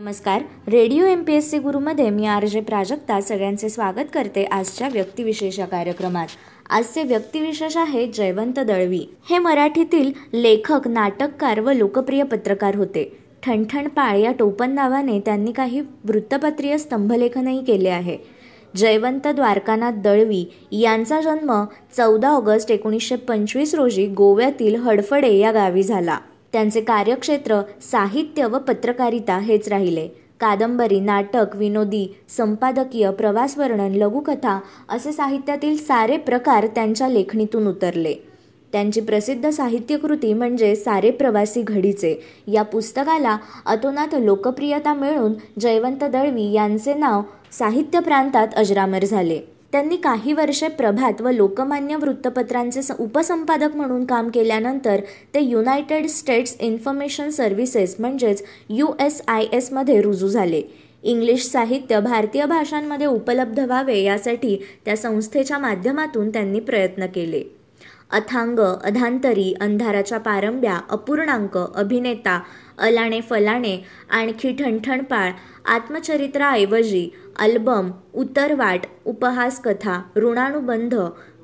नमस्कार. Radio M P S C गुरुमध्ये मी R J Prajakta सगळ्यांचे स्वागत करते आजच्या व्यक्तिविशेष या कार्यक्रमात. आजचे व्यक्तिविशेष आहे जयवंत दळवी. हे मराठीतील लेखक नाटककार व लोकप्रिय पत्रकार होते. ठणठणपाळ या टोपण नावाने त्यांनी काही वृत्तपत्रीय स्तंभलेखनही केले आहे. जयवंत द्वारकानाथ दळवी यांचा जन्म चौदा ऑगस्ट एकोणीसशे पंचवीस रोजी गोव्यातील हडफडे या गावी झाला. त्यांचे कार्यक्षेत्र साहित्य व पत्रकारिता हेच राहिले. कादंबरी नाटक विनोदी संपादकीय प्रवासवर्णन लघुकथा असे साहित्यातील सारे प्रकार त्यांच्या लेखणीतून उतरले. त्यांची प्रसिद्ध साहित्यकृती म्हणजे सारे प्रवासी घडीचे. या पुस्तकाला अतोनात लोकप्रियता मिळून जयवंत दळवी यांचे नाव साहित्य प्रांतात अजरामर झाले. त्यांनी काही वर्षे प्रभात व लोकमान्य वृत्तपत्रांचे उपसंपादक म्हणून काम केल्यानंतर ते युनायटेड स्टेट्स इन्फॉर्मेशन सर्व्हिसेस म्हणजेच यू एस आय एसमध्ये रुजू झाले. इंग्लिश साहित्य भारतीय भाषांमध्ये उपलब्ध व्हावे यासाठी त्या संस्थेच्या माध्यमातून त्यांनी प्रयत्न केले. अथांग अधांतरी अंधाराच्या पारंब्या अपूर्णांक अभिनेता अलाणे फलाणे आणखी ठणठणपाळ आत्मचरित्राऐवजी अल्बम उतरवाट उपहासकथा ऋणानुबंध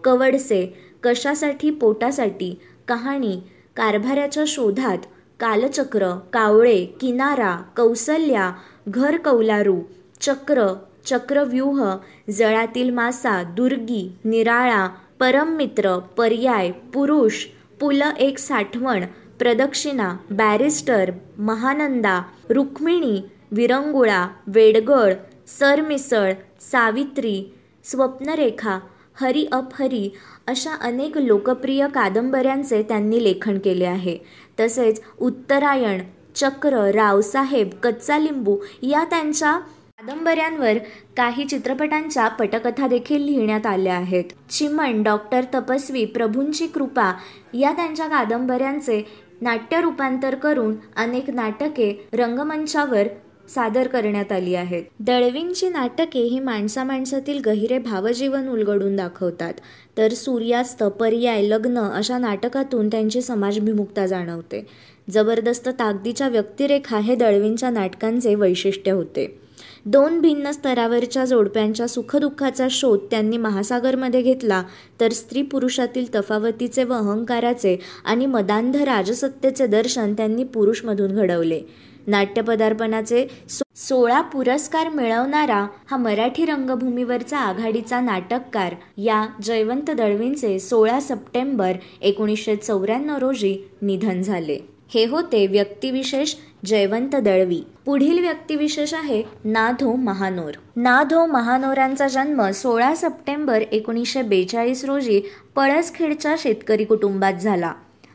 कवडसे कशासाठी पोटासाठी कहाणी कारभाऱ्याच्या शोधात कालचक्र कावळे किनारा कौसल्या घर कौलारू चक्र चक्रव्यूह जळातील मासा दुर्गी निराळा परममित्र पर्याय पुरुष पुल एक साठवण प्रदक्षिणा बॅरिस्टर महानंदा रुक्मिणी विरंगुळा वेडगळ सरमिसळ सावित्री स्वप्नरेखा हरी अप हरी अशा अनेक लोकप्रिय कादंबऱ्यांचे त्यांनी लेखन केले आहे. तसेच उत्तरायण चक्र रावसाहेब कच्चा लिंबू या त्यांच्या कादंबऱ्यांवर काही चित्रपटांच्या पटकथा देखील लिहिण्यात आल्या आहेत. चिमण डॉक्टर तपस्वी प्रभूंची कृपा या त्यांच्या कादंबऱ्यांचे नाट्य रूपांतर करून अनेक नाटके रंगमंचावर सादर करण्यात आली आहेत. दळवींची नाटके ही माणसा माणसातील गहिरे भावजीवन उलगडून दाखवतात. तर सूर्यास्त पर्याय लग्न अशा नाटकातून त्यांची समाजभिमुखता जाणवते. जबरदस्त ताकदीच्या व्यक्तिरेखा हे दळवींच्या नाटकांचे वैशिष्ट्य होते. दोन भिन्न स्तरावरच्या जोडप्यांच्या सुखदुःखाचा शोध त्यांनी महासागरमध्ये घेतला तर स्त्री पुरुषातील तफावतीचे व अहंकाराचे आणि मदांध राजसत्तेचे दर्शन त्यांनी पुरुषमधून घडवले. नाट्यपदार्पणाचे सो सोळा पुरस्कार मिळवणारा हा मराठी रंगभूमीवरचा आघाडीचा नाटककार या जयवंत दळवींचे सोळा सप्टेंबर एकोणीसशे चौऱ्याण्णव रोजी निधन झाले. हे होते व्यक्तिविशेष जयवंत दळवी. पुढील व्यक्तिविशेष आहे नाधो महानोर. नाधो महानोरांचा जन्म सोळा सप्टेंबर एकोणीसशे बेचाळीस रोजी पळसखेडच्या शेतकरी कुटुंबात झाला.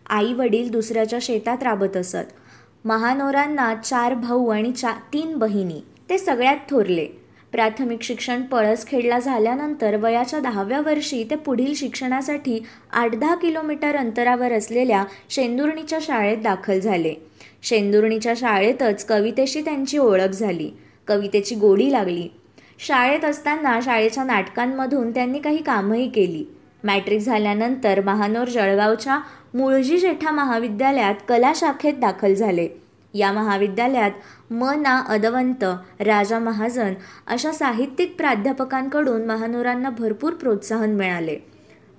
आई वडील दुसऱ्याच्या शेतात राबत असत. महानोरांना चार भाऊ आणि चा तीन बहिणी. ते सगळ्यात थोरले. प्राथमिक शिक्षण पळसखेडला झाल्यानंतर वयाच्या दहाव्या वर्षी ते पुढील शिक्षणासाठी आठ दहा किलोमीटर अंतरावर असलेल्या शेंदुर्णीच्या शाळेत दाखल झाले. शेंदुर्णीच्या शाळेतच कवितेशी त्यांची ओळख झाली. कवितेची गोडी लागली. शाळेत असताना शाळेच्या नाटकांमधून त्यांनी काही कामही केली. मॅट्रिक झाल्यानंतर महानोर जळगावच्या मुळजी जेठा महाविद्यालयात कला शाखेत दाखल झाले. या महाविद्यालयात म ना अदवंत राजा महाजन अशा साहित्यिक प्राध्यापकांकडून महानोरांना भरपूर प्रोत्साहन मिळाले.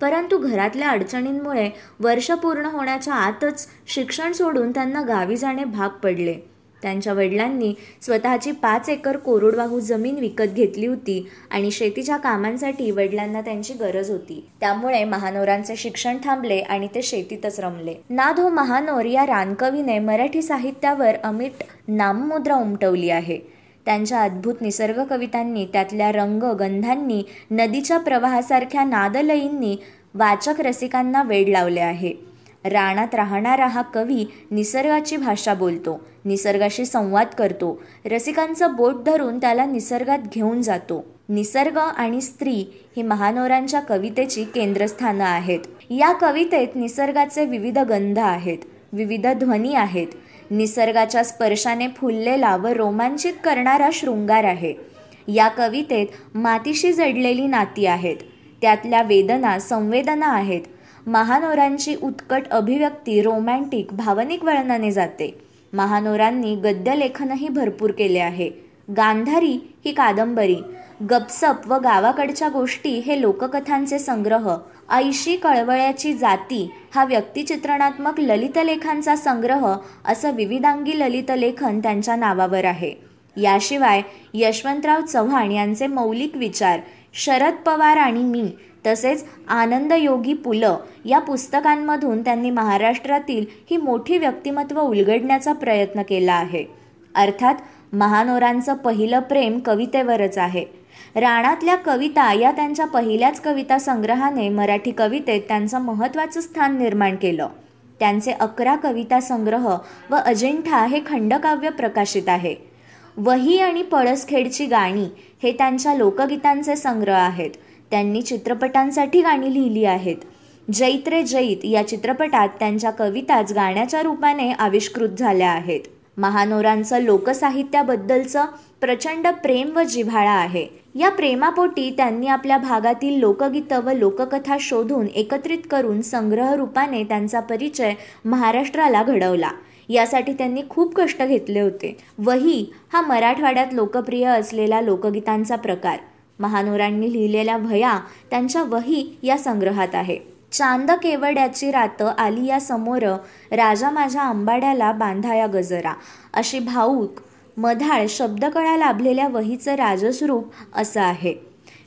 परंतु घरातल्या अडचणींमुळे वर्ष पूर्ण होण्याच्या आतच शिक्षण सोडून त्यांना गावी जाणे भाग पडले. त्यांच्या वडिलांनी स्वतःची पाच एकर कोरडवाहू जमीन विकत घेतली होती आणि शेतीच्या कामांसाठी वडिलांना त्यांची गरज होती. त्यामुळे महानोरांचे शिक्षण थांबले आणि ते शेतीतच रमले. नाधो महानोर या रानकवीने मराठी साहित्यावर अमिट नाममुद्रा उमटवली आहे. त्यांच्या अद्भुत निसर्ग कवितांनी त्यातल्या रंग गंधांनी नदीच्या प्रवाहासारख्या नादलयींनी वाचक रसिकांना वेड लावले आहे. रानात राहणारा हा कवी निसर्गाची भाषा बोलतो निसर्गाशी संवाद करतो. रसिकांचं बोट धरून त्याला निसर्गात घेऊन जातो. निसर्ग आणि स्त्री ही महानोरांच्या कवितेची केंद्रस्थानं आहेत. या कवितेत निसर्गाचे विविध गंध आहेत विविध ध्वनी आहेत. निसर्गाच्या स्पर्शाने फुललेला व रोमांचित करणारा शृंगार आहे. या कवितेत मातीशी जडलेली नाती आहेत. त्यातल्या वेदना संवेदना आहेत. महानोरांची उत्कट अभिव्यक्ती रोमॅन्टिक भावनिक वळणाने जाते. महानोरांनी गद्यलेखनही भरपूर केले आहे. गांधारी ही कादंबरी गपसप व गावाकडच्या गोष्टी हे लोककथांचे संग्रह ऐशी कळवळ्याची जाती हा व्यक्तिचित्रणात्मक ललितलेखांचा संग्रह असं विविधांगी ललितलेखन त्यांच्या नावावर आहे. याशिवाय यशवंतराव चव्हाण यांचे मौलिक विचार शरद पवार आणि मी तसेच आनंदयोगी पुलं या पुस्तकांमधून त्यांनी महाराष्ट्रातील ही मोठी व्यक्तिमत्व उलगडण्याचा प्रयत्न केला आहे. अर्थात महानोरांचं पहिलं प्रेम कवितेवरच आहे. राणातल्या कविता या त्यांच्या पहिल्याच कविता संग्रहाने मराठी कवितेत त्यांचं महत्त्वाचं स्थान निर्माण केलं. त्यांचे अकरा कविता संग्रह व अजिंठा हे खंडकाव्य प्रकाशित आहे. वही आणि पळसखेडची गाणी हे त्यांच्या लोकगीतांचे संग्रह आहेत. त्यांनी चित्रपटांसाठी गाणी लिहिली आहेत. जैत रे जैत या चित्रपटात त्यांच्या कविताच गाण्याच्या रूपाने आविष्कृत झाल्या आहेत. महानोरांचं लोकसाहित्याबद्दलचं प्रचंड प्रेम व जिव्हाळा आहे. या प्रेमापोटी त्यांनी आपल्या भागातील लोकगीतं व लोककथा शोधून एकत्रित करून संग्रह रूपाने त्यांचा परिचय महाराष्ट्राला घडवला. यासाठी त्यांनी खूप कष्ट घेतले होते. वही हा मराठवाड्यात लोकप्रिय असलेला लोकगीतांचा प्रकार. महानोरांनी लिहिलेल्या भया त्यांच्या वही या संग्रहात आहे. चांद केवड्याची रात आली या समोर राजा माझ्या आंबाड्याला बांधाया गजरा. अशी भाऊक मधाळ शब्दकळा लाभलेल्या वहीचं राजस्वरूप असं आहे.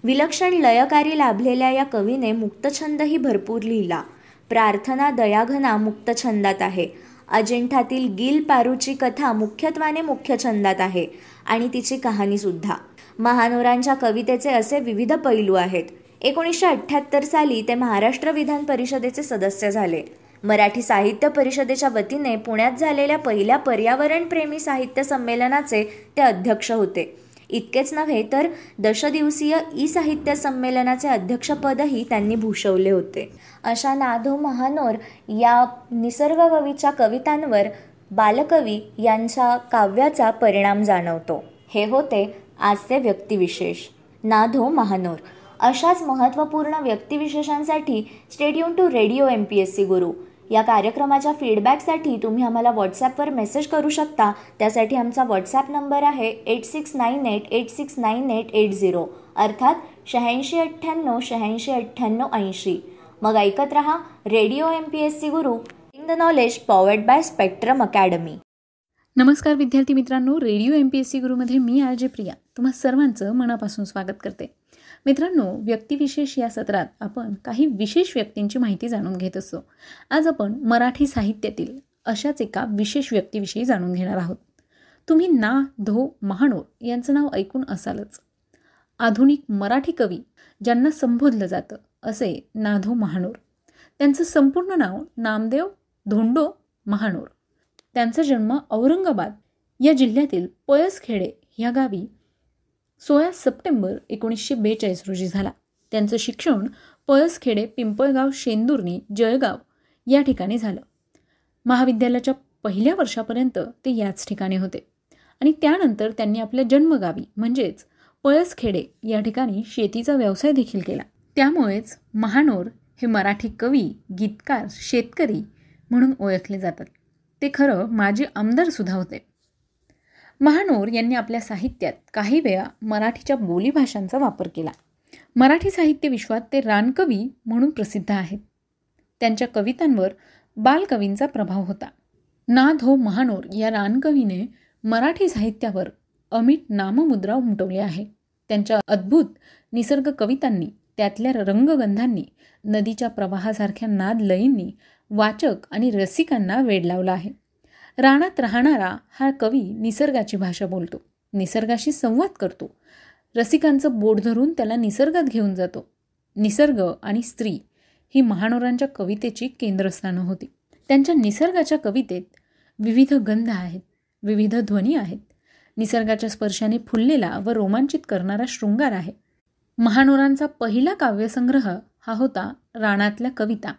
विलक्षण लयकारी लाभलेल्या या कवीने मुक्तछंदही भरपूर लिहिला. प्रार्थना दयाघना मुक्तछंदात आहे. अजिंठातील गिल पारूची कथा मुख्यत्वाने मुख्य छंदात आहे आणि तिची कहाणीसुद्धा. महानोरांच्या कवितेचे असे विविध पैलू आहेत. एकोणीसशे अठ्ठ्याहत्तर साली ते महाराष्ट्र विधान परिषदेचे सदस्य झाले. मराठी साहित्य परिषदेच्या वतीने पुण्यात झालेल्या पहिल्या पर्यावरणप्रेमी साहित्य संमेलनाचे ते अध्यक्ष होते. इतकेच नव्हे तर दशदिवसीय ई साहित्य संमेलनाचे अध्यक्षपदही त्यांनी भूषवले होते. अशा नाधो महानोर या निसर्गकवीच्या कवितांवर बालकवी यांच्या काव्याचा परिणाम जाणवतो. हे होते आजचे व्यक्तिविशेष. नाधो महानोर. अशाच महत्त्वपूर्ण व्यक्तिविशेषांसाठी stadium to radio M P S C Guru. या कार्यक्रमाच्या फीडबॅकसाठी तुम्ही आम्हाला व्हॉट्सॲपवर मेसेज करू शकता. त्यासाठी आमचा व्हॉट्सॲप नंबर आहे eight six nine eight eight six nine eight eight zero अर्थात शहाऐंशी अठ्ठ्याण्णव शहाऐंशी अठ्ठ्याण्णव ऐंशी. मग ऐकत रहा radio M P S C Guru. In the knowledge powered by Spectrum Academy नमस्कार विद्यार्थी मित्रांनो radio M P S C गुरुमध्ये मी आर जे प्रिया. तुम्हा सर्वांचं मनापासून स्वागत करते. मित्रांनो व्यक्तिविशेष या सत्रात आपण काही विशेष व्यक्तींची माहिती जाणून घेत असतो आज आपण मराठी साहित्यातील अशाच एका विशेष व्यक्तीविषयी जाणून घेणार आहोत. तुम्ही ना धो महानोर यांचं नाव ऐकून असालच. आधुनिक मराठी कवी ज्यांना संबोधलं जातं असे नाधो महानोर. त्यांचं संपूर्ण नाव नामदेव धोंडो महानोर. त्यांचा जन्म औरंगाबाद या जिल्ह्यातील पयसखेडे ह्या गावी सोळा सप्टेंबर एकोणीसशे बेचाळीस रोजी झाला. त्यांचं शिक्षण पळसखेडे पिंपळगाव शेंदुर्णी जळगाव या ठिकाणी झालं. महाविद्यालयाच्या पहिल्या वर्षापर्यंत ते याच ठिकाणी होते. आणि त्यानंतर त्यांनी आपल्या जन्मगावी म्हणजेच पळसखेडे या ठिकाणी शेतीचा व्यवसाय देखील केला. त्यामुळेच महानोर हे मराठी कवी गीतकार शेतकरी म्हणून ओळखले जातात. ते खरं माजी आमदारसुद्धा होते. महानोर यांनी आपल्या साहित्यात काही वेळा मराठीच्या बोलीभाषांचा वापर केला. मराठी साहित्य विश्वात ते रानकवी म्हणून प्रसिद्ध आहेत. त्यांच्या कवितांवर बालकवींचा प्रभाव होता. नाद हो महानोर या रानकवीने मराठी साहित्यावर अमिट नाममुद्रा उमटवली आहे. त्यांच्या अद्भुत निसर्ग कवितांनी त्यातल्या रंगगंधांनी नदीच्या प्रवाहासारख्या नाद लयींनी वाचक आणि रसिकांना वेड लावला आहे. रानात राहणारा हा कवी निसर्गाची भाषा बोलतो. निसर्गाशी संवाद करतो. रसिकांचं बोट धरून त्याला निसर्गात घेऊन जातो. निसर्ग आणि स्त्री ही महानोरांच्या कवितेची केंद्रस्थानं होती. त्यांच्या निसर्गाच्या कवितेत विविध गंध आहेत विविध ध्वनी आहेत. निसर्गाच्या स्पर्शाने फुललेला व रोमांचित करणारा शृंगार आहे. महानोरांचा पहिला काव्यसंग्रह हा होता राणातल्या कविता.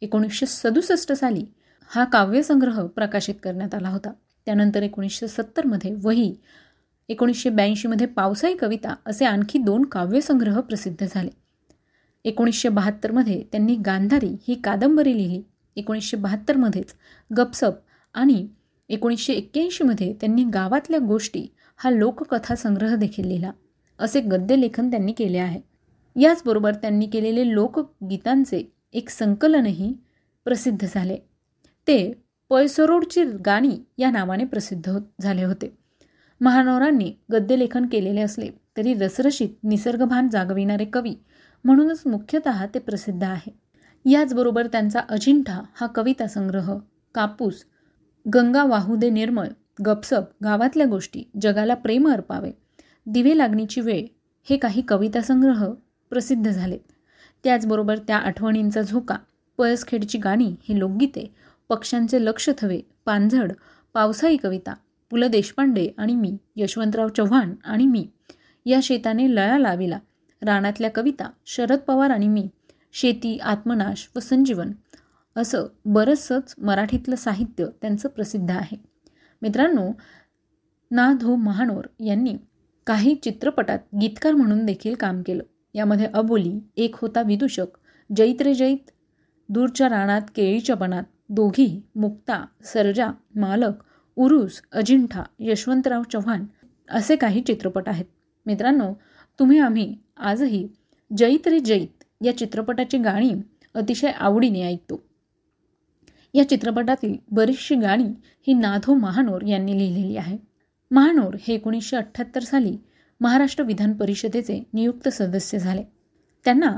एकोणीसशे सदुसष्ट साली हा काव्यसंग्रह प्रकाशित करण्यात आला होता. त्यानंतर एकोणीसशे सत्तरमध्ये वही एकोणीसशे ब्याऐंशीमध्ये पावसाई कविता असे आणखी दोन काव्यसंग्रह प्रसिद्ध झाले. एकोणीसशे बहात्तरमध्ये त्यांनी गांधारी ही कादंबरी लिहिली. एकोणीसशे बहात्तरमध्येच गपसप आणि एकोणीसशे एक्क्याऐंशीमध्ये त्यांनी गावातल्या गोष्टी हा लोककथा संग्रह देखील लिहिला. असे गद्य लेखन त्यांनी केले आहे. याचबरोबर त्यांनी केलेले लोकगीतांचे एक संकलनही प्रसिद्ध झाले. ते पैसरोडची गाणी या नावाने प्रसिद्ध हो झाले होते. महानोरांनी गद्यलेखन केलेले असले तरी रसरशीत निसर्गभान जागविणारे कवी म्हणूनच मुख्यतः ते प्रसिद्ध आहे. याचबरोबर त्यांचा अजिंठा हा कविता संग्रह कापूस गंगा वाहू दे निर्मळ गपसप गावातल्या गोष्टी जगाला प्रेम अर्पावे दिवे लागणीची वेळ हे काही कविता संग्रह प्रसिद्ध झालेत. त्याचबरोबर त्या आठवणींचा झोका पळसखेडची गाणी ही लोकगीते पक्ष्यांचे लक्ष थवे पानझड पावसाई कविता पु ल देशपांडे आणि मी यशवंतराव चव्हाण आणि मी. या शेताने लळा लाविला. रानातल्या कविता शरद पवार आणि मी. शेती आत्मनाश व संजीवन. असं बरंचसंच मराठीतलं साहित्य त्यांचं प्रसिद्ध आहे. मित्रांनो ना धो महानोर यांनी काही चित्रपटात गीतकार म्हणून देखील काम केलं. यामध्ये अबोली एक होता विदूषक जैत रे जैत दूरच्या रानात केळीच्या बनात दोघी मुक्ता सर्जा मालक उरुस अजिंठा यशवंतराव चव्हाण असे काही चित्रपट आहेत. मित्रांनो तुम्ही आम्ही आजही जैत रे जैत या चित्रपटाची गाणी अतिशय आवडीने ऐकतो. या चित्रपटातील बरीचशी गाणी ही नाधो महानोर यांनी लिहिलेली आहे. महानोर हे एकोणीसशे अठ्ठ्याहत्तर साली महाराष्ट्र विधान परिषदेचे नियुक्त सदस्य झाले. त्यांना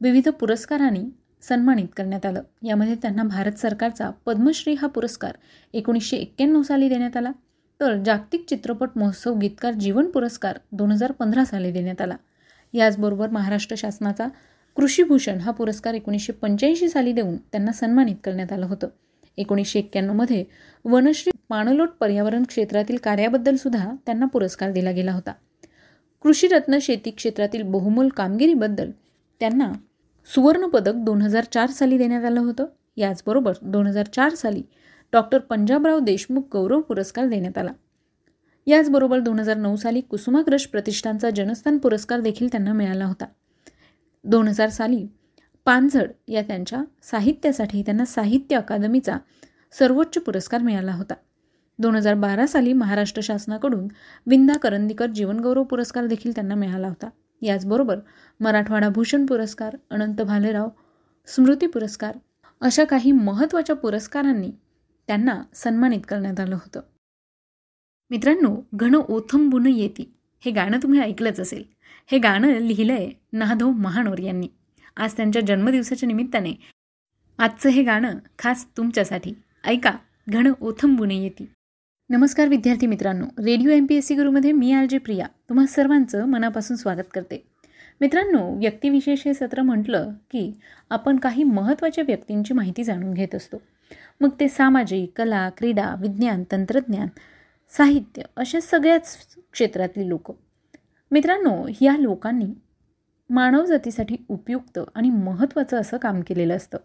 विविध पुरस्कारांनी सन्मानित करण्यात आलं. यामध्ये त्यांना भारत सरकारचा पद्मश्री हा पुरस्कार एकोणीसशे एक्क्याण्णव साली देण्यात आला. तर जागतिक चित्रपट महोत्सव गीतकार जीवन पुरस्कार दोन हजार पंधरा साली देण्यात आला. याचबरोबर महाराष्ट्र शासनाचा कृषीभूषण हा पुरस्कार एकोणीसशे पंच्याऐंशी साली देऊन त्यांना सन्मानित करण्यात आलं होतं. एकोणीसशे एक्क्याण्णवमध्ये वनश्री पाणलोट पर्यावरण क्षेत्रातील कार्याबद्दल सुद्धा त्यांना पुरस्कार दिला गेला होता. कृषीरत्न शेती क्षेत्रातील बहुमोल कामगिरीबद्दल त्यांना सुवर्णपदक दोन हजार चार साली देण्यात आलं होतं. याचबरोबर दोन हजार चार साली डॉक्टर पंजाबराव देशमुख गौरव पुरस्कार देण्यात आला. याचबरोबर दोन हजार नऊ साली कुसुमाग्रज प्रतिष्ठानचा जनस्थान पुरस्कार देखील त्यांना मिळाला होता. दोन हजार साली पानझड या त्यांच्या साहित्यासाठी त्यांना साहित्य अकादमीचा सर्वोच्च पुरस्कार मिळाला होता. दोन हजार बारा साली महाराष्ट्र शासनाकडून विंदा करंदीकर जीवनगौरव पुरस्कार देखील त्यांना मिळाला होता. याचबरोबर मराठवाडा भूषण पुरस्कार अनंत भालेराव स्मृती पुरस्कार अशा काही महत्त्वाच्या पुरस्कारांनी त्यांना सन्मानित करण्यात आलं होतं. मित्रांनो घन ओथंबुन येती हे गाणं तुम्ही ऐकलंच असेल. हे गाणं लिहिलं आहे नाधव महानोर यांनी. आज त्यांच्या जन्मदिवसाच्या निमित्ताने आजचं हे गाणं खास तुमच्यासाठी. ऐका घण ओथंबुन येती. नमस्कार विद्यार्थी मित्रांनो. Radio M P S C गुरुमध्ये मी आर जे प्रिया. तुम्हा सर्वांचं मनापासून स्वागत करते. मित्रांनो व्यक्तिविशेष हे सत्र म्हटलं की आपण काही महत्त्वाच्या व्यक्तींची माहिती जाणून घेत असतो. मग ते सामाजिक कला क्रीडा विज्ञान तंत्रज्ञान साहित्य अशा सगळ्याच क्षेत्रातली लोक. मित्रांनो या लोकांनी मानवजातीसाठी उपयुक्त आणि महत्त्वाचं असं काम केलेलं असतं.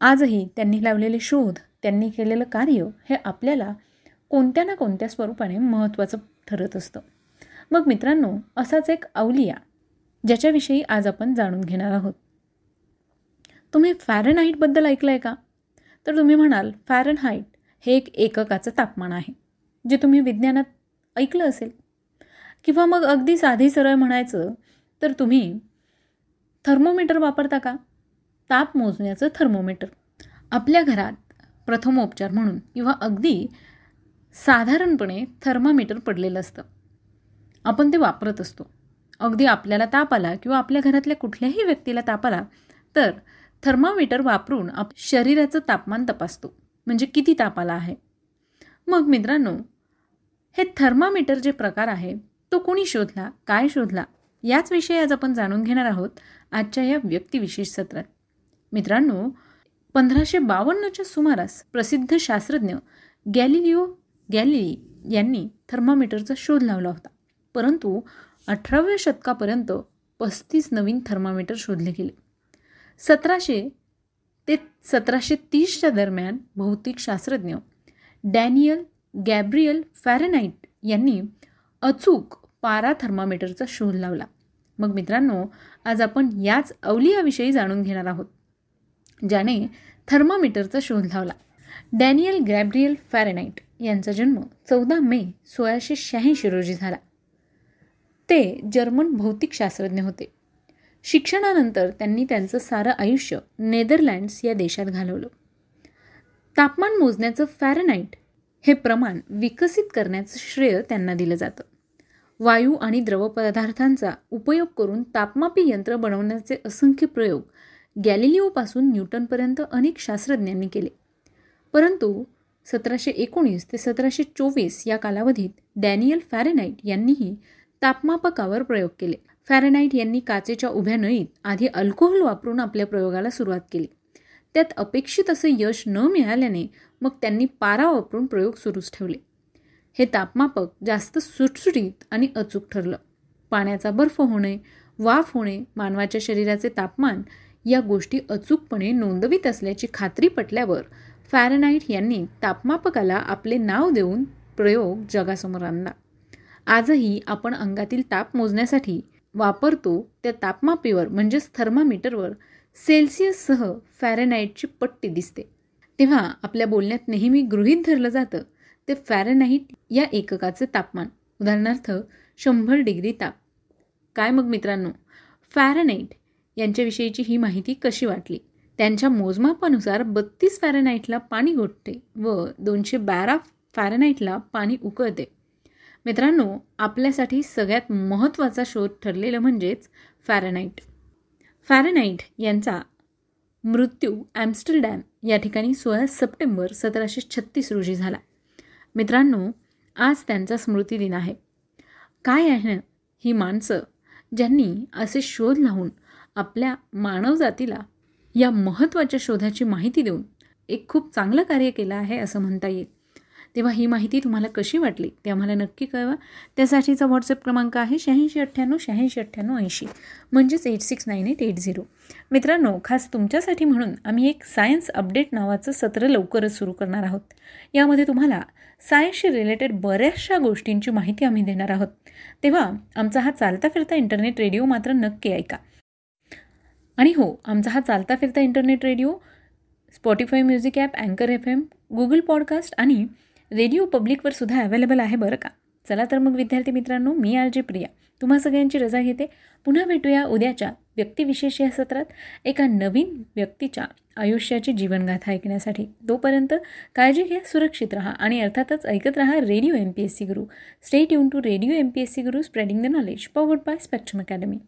आजही त्यांनी लावलेले शोध त्यांनी केलेलं कार्य हे आपल्याला कोणत्या ना कोणत्या स्वरूपाने महत्त्वाचं ठरत असतं. मग मित्रांनो असाच एक अवलिया ज्याच्याविषयी आज आपण जाणून घेणार आहोत. तुम्ही फॅरनहाईटबद्दल ऐकलं आहे का? तर तुम्ही म्हणाल फॅरनहाईट हे एक एककाचं तापमान आहे जे तुम्ही विज्ञानात ऐकलं असेल. किंवा मग अगदी साधी सरळ म्हणायचं तर तुम्ही थर्मोमीटर वापरता का? ताप मोजण्याचं थर्मोमीटर. आपल्या घरात प्रथमोपचार म्हणून किंवा अगदी साधारणपणे थर्मामीटर पडलेलं असतं. आपण ते वापरत असतो. अगदी आपल्याला ताप आला किंवा आपल्या घरातल्या कुठल्याही व्यक्तीला ताप आला तर थर्मामीटर वापरून आप शरीराचं तापमान तपासतो. म्हणजे किती ताप आला आहे. मग मित्रांनो हे थर्मामीटर जे प्रकार आहे तो कोणी शोधला काय शोधला याच विषयी आज आपण जाणून घेणार आहोत आजच्या या व्यक्तिविशेष सत्रात. मित्रांनो पंधराशे बावन्नच्या सुमारास प्रसिद्ध शास्त्रज्ञ गॅलिलिओ गॅलिली यांनी थर्मामीटरचा शोध लावला होता. परंतु अठराव्या शतकापर्यंत पस्तीस नवीन थर्मामीटर शोधले गेले. सतराशे ते सतराशे तीसच्या दरम्यान भौतिकशास्त्रज्ञ डॅनियल गॅब्रियल फॅरेनाईट यांनी अचूक पारा थर्मामीटरचा शोध लावला. मग मित्रांनो आज आपण याच अवलियाविषयी जाणून घेणार आहोत ज्याने थर्मामीटरचा शोध लावला. डॅनियल ग्रॅब्रियल फॅरेनाईट यांचा जन्म चौदा मे सोळाशे शहाऐंशी रोजी झाला. ते जर्मन भौतिकशास्त्रज्ञ होते. शिक्षणानंतर त्यांनी त्यांचं सारं आयुष्य नेदरलँड्स या देशात घालवलं. तापमान मोजण्याचं फॅरेनाईट हे प्रमाण विकसित करण्याचं श्रेय त्यांना दिलं जातं. वायू आणि द्रवपदार्थांचा उपयोग करून तापमापी यंत्र बनवण्याचे असंख्य प्रयोग गॅलिलिओपासून न्यूटनपर्यंत अनेक शास्त्रज्ञांनी केले. परंतु सतराशे एकोणीस ते सतराशे चोवीस या कालावधीत डॅनियल फॅरेनाईट यांनीही तापमापकावर प्रयोग केले. फॅरेनाईट यांनी काचेच्या उभ्या नळीत आधी अल्कोहोल वापरून आपल्या प्रयोगाला सुरुवात केली. त्यात अपेक्षित असं यश न मिळाल्याने मग त्यांनी पारा वापरून प्रयोग सुरूच ठेवले. हे तापमापक जास्त सुटसुटीत आणि अचूक ठरलं. पाण्याचा बर्फ होणे वाफ होणे मानवाच्या शरीराचे तापमान या गोष्टी अचूकपणे नोंदवित असल्याची खात्री पटल्यावर फॅरनाईट यांनी तापमापकाला आपले नाव देऊन प्रयोग जगासमोर आणला आजही आपण अंगातील ताप मोजण्यासाठी वापरतो त्या तापमापीवर म्हणजेच थर्मामीटरवर सेल्सिअससह फॅरेनाईटची पट्टी दिसते. तेव्हा आपल्या बोलण्यात नेहमी गृहीत धरलं जातं ते फॅरेनाईट या एककाचं तापमान. उदाहरणार्थ शंभर डिग्री ताप. काय मग मित्रांनो? फॅरेनाईट यांच्याविषयीची ही माहिती कशी वाटली? त्यांच्या मोजमापानुसार बत्तीस फॅरेनाईटला पाणी गोठते व दोनशे बारा फॅरेनाईटला पाणी उकळते. मित्रांनो आपल्यासाठी सगळ्यात महत्त्वाचा शोध ठरलेलं म्हणजेच फॅरेनाईट फॅरेनाईट यांचा मृत्यू ॲम्स्टरडॅम या ठिकाणी सोळा सप्टेंबर सतराशे छत्तीस रोजी झाला. मित्रांनो आज त्यांचा स्मृतिदिन आहे. काय आहे ही माणसं ज्यांनी असे शोध लावून आपल्या मानवजातीला या महत्त्वाच्या शोधाची माहिती देऊन एक खूप चांगलं कार्य केलं आहे असं म्हणता येईल. तेव्हा ही माहिती तुम्हाला कशी वाटली? ते आम्हाला नक्की कळवा. त्यासाठीचा व्हॉट्सअप क्रमांक आहे शहाऐंशी अठ्ठ्याण्णव शहाऐंशी अठ्ठ्याण्णव ऐंशी. म्हणजेच eight six nine eight eight zero. मित्रांनो खास तुमच्यासाठी म्हणून आम्ही एक सायन्स अपडेट नावाचं सत्र लवकरच सुरू करणार आहोत. यामध्ये तुम्हाला सायन्सशी रिलेटेड बऱ्याचशा गोष्टींची माहिती आम्ही देणार आहोत. तेव्हा आमचा हा चालता फिरता इंटरनेट रेडिओ मात्र नक्की ऐका. आणि हो आमचा हा चालता फिरता internet radio Spotify music app अँकर एफ एम गुगल पॉडकास्ट आणि रेडिओ पब्लिकवर सुद्धा अवेलेबल आहे बरं का? चला तर मग विद्यार्थी मित्रांनो मी आर जे प्रिया. तुम्हा सगळ्यांची रजा घेते. पुन्हा भेटूया उद्याच्या व्यक्तिविशेष या सत्रात एका नवीन व्यक्तीच्या आयुष्याची जीवनगाथा ऐकण्यासाठी. तोपर्यंत काळजी घ्या सुरक्षित राहा आणि अर्थातच ऐकत राहा radio M P S C Guru stay tuned to radio M P S C Guru spreading the knowledge powered by Spectrum Academy